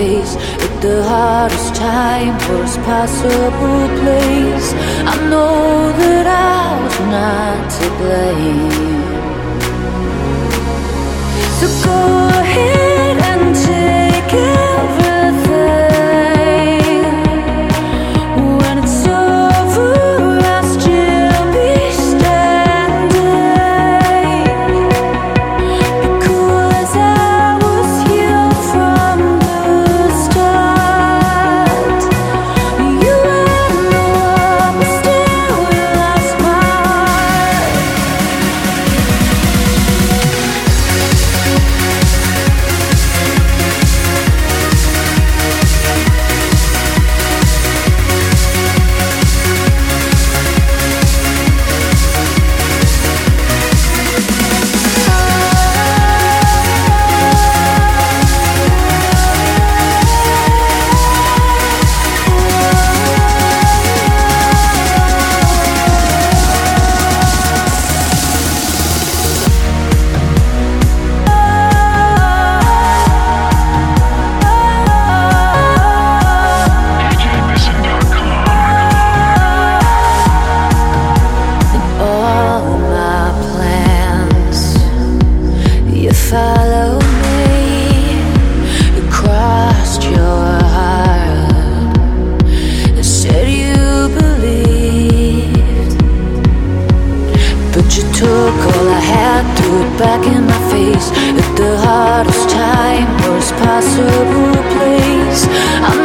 face at the hardest time, worst possible place. I know that I was not to blame. So go ahead. impossible place. I'm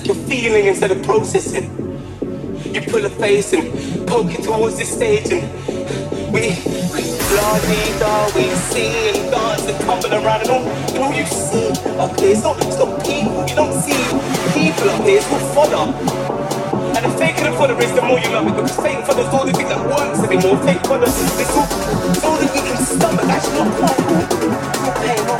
Face you're feeling instead of processing. You pull a face and poke it towards the stage and we, we blah da, we sing and dance and tumble around and all, and all you see up here, it's not, it's not people, you don't see people up here, it's all fodder. And the faker the fodder is the more you love it. Because fake fodder's all the thing that works anymore. Fake fodder, it's all, it's all that you can stomach. That's not quite paying off,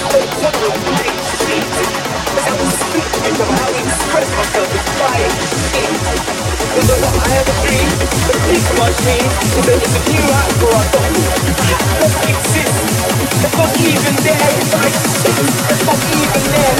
know it's fake fodder, I was speaking of how to express myself is flying Cause of what I have a dream, the piece of my dream is it's exist. It's not even there. It's not even there,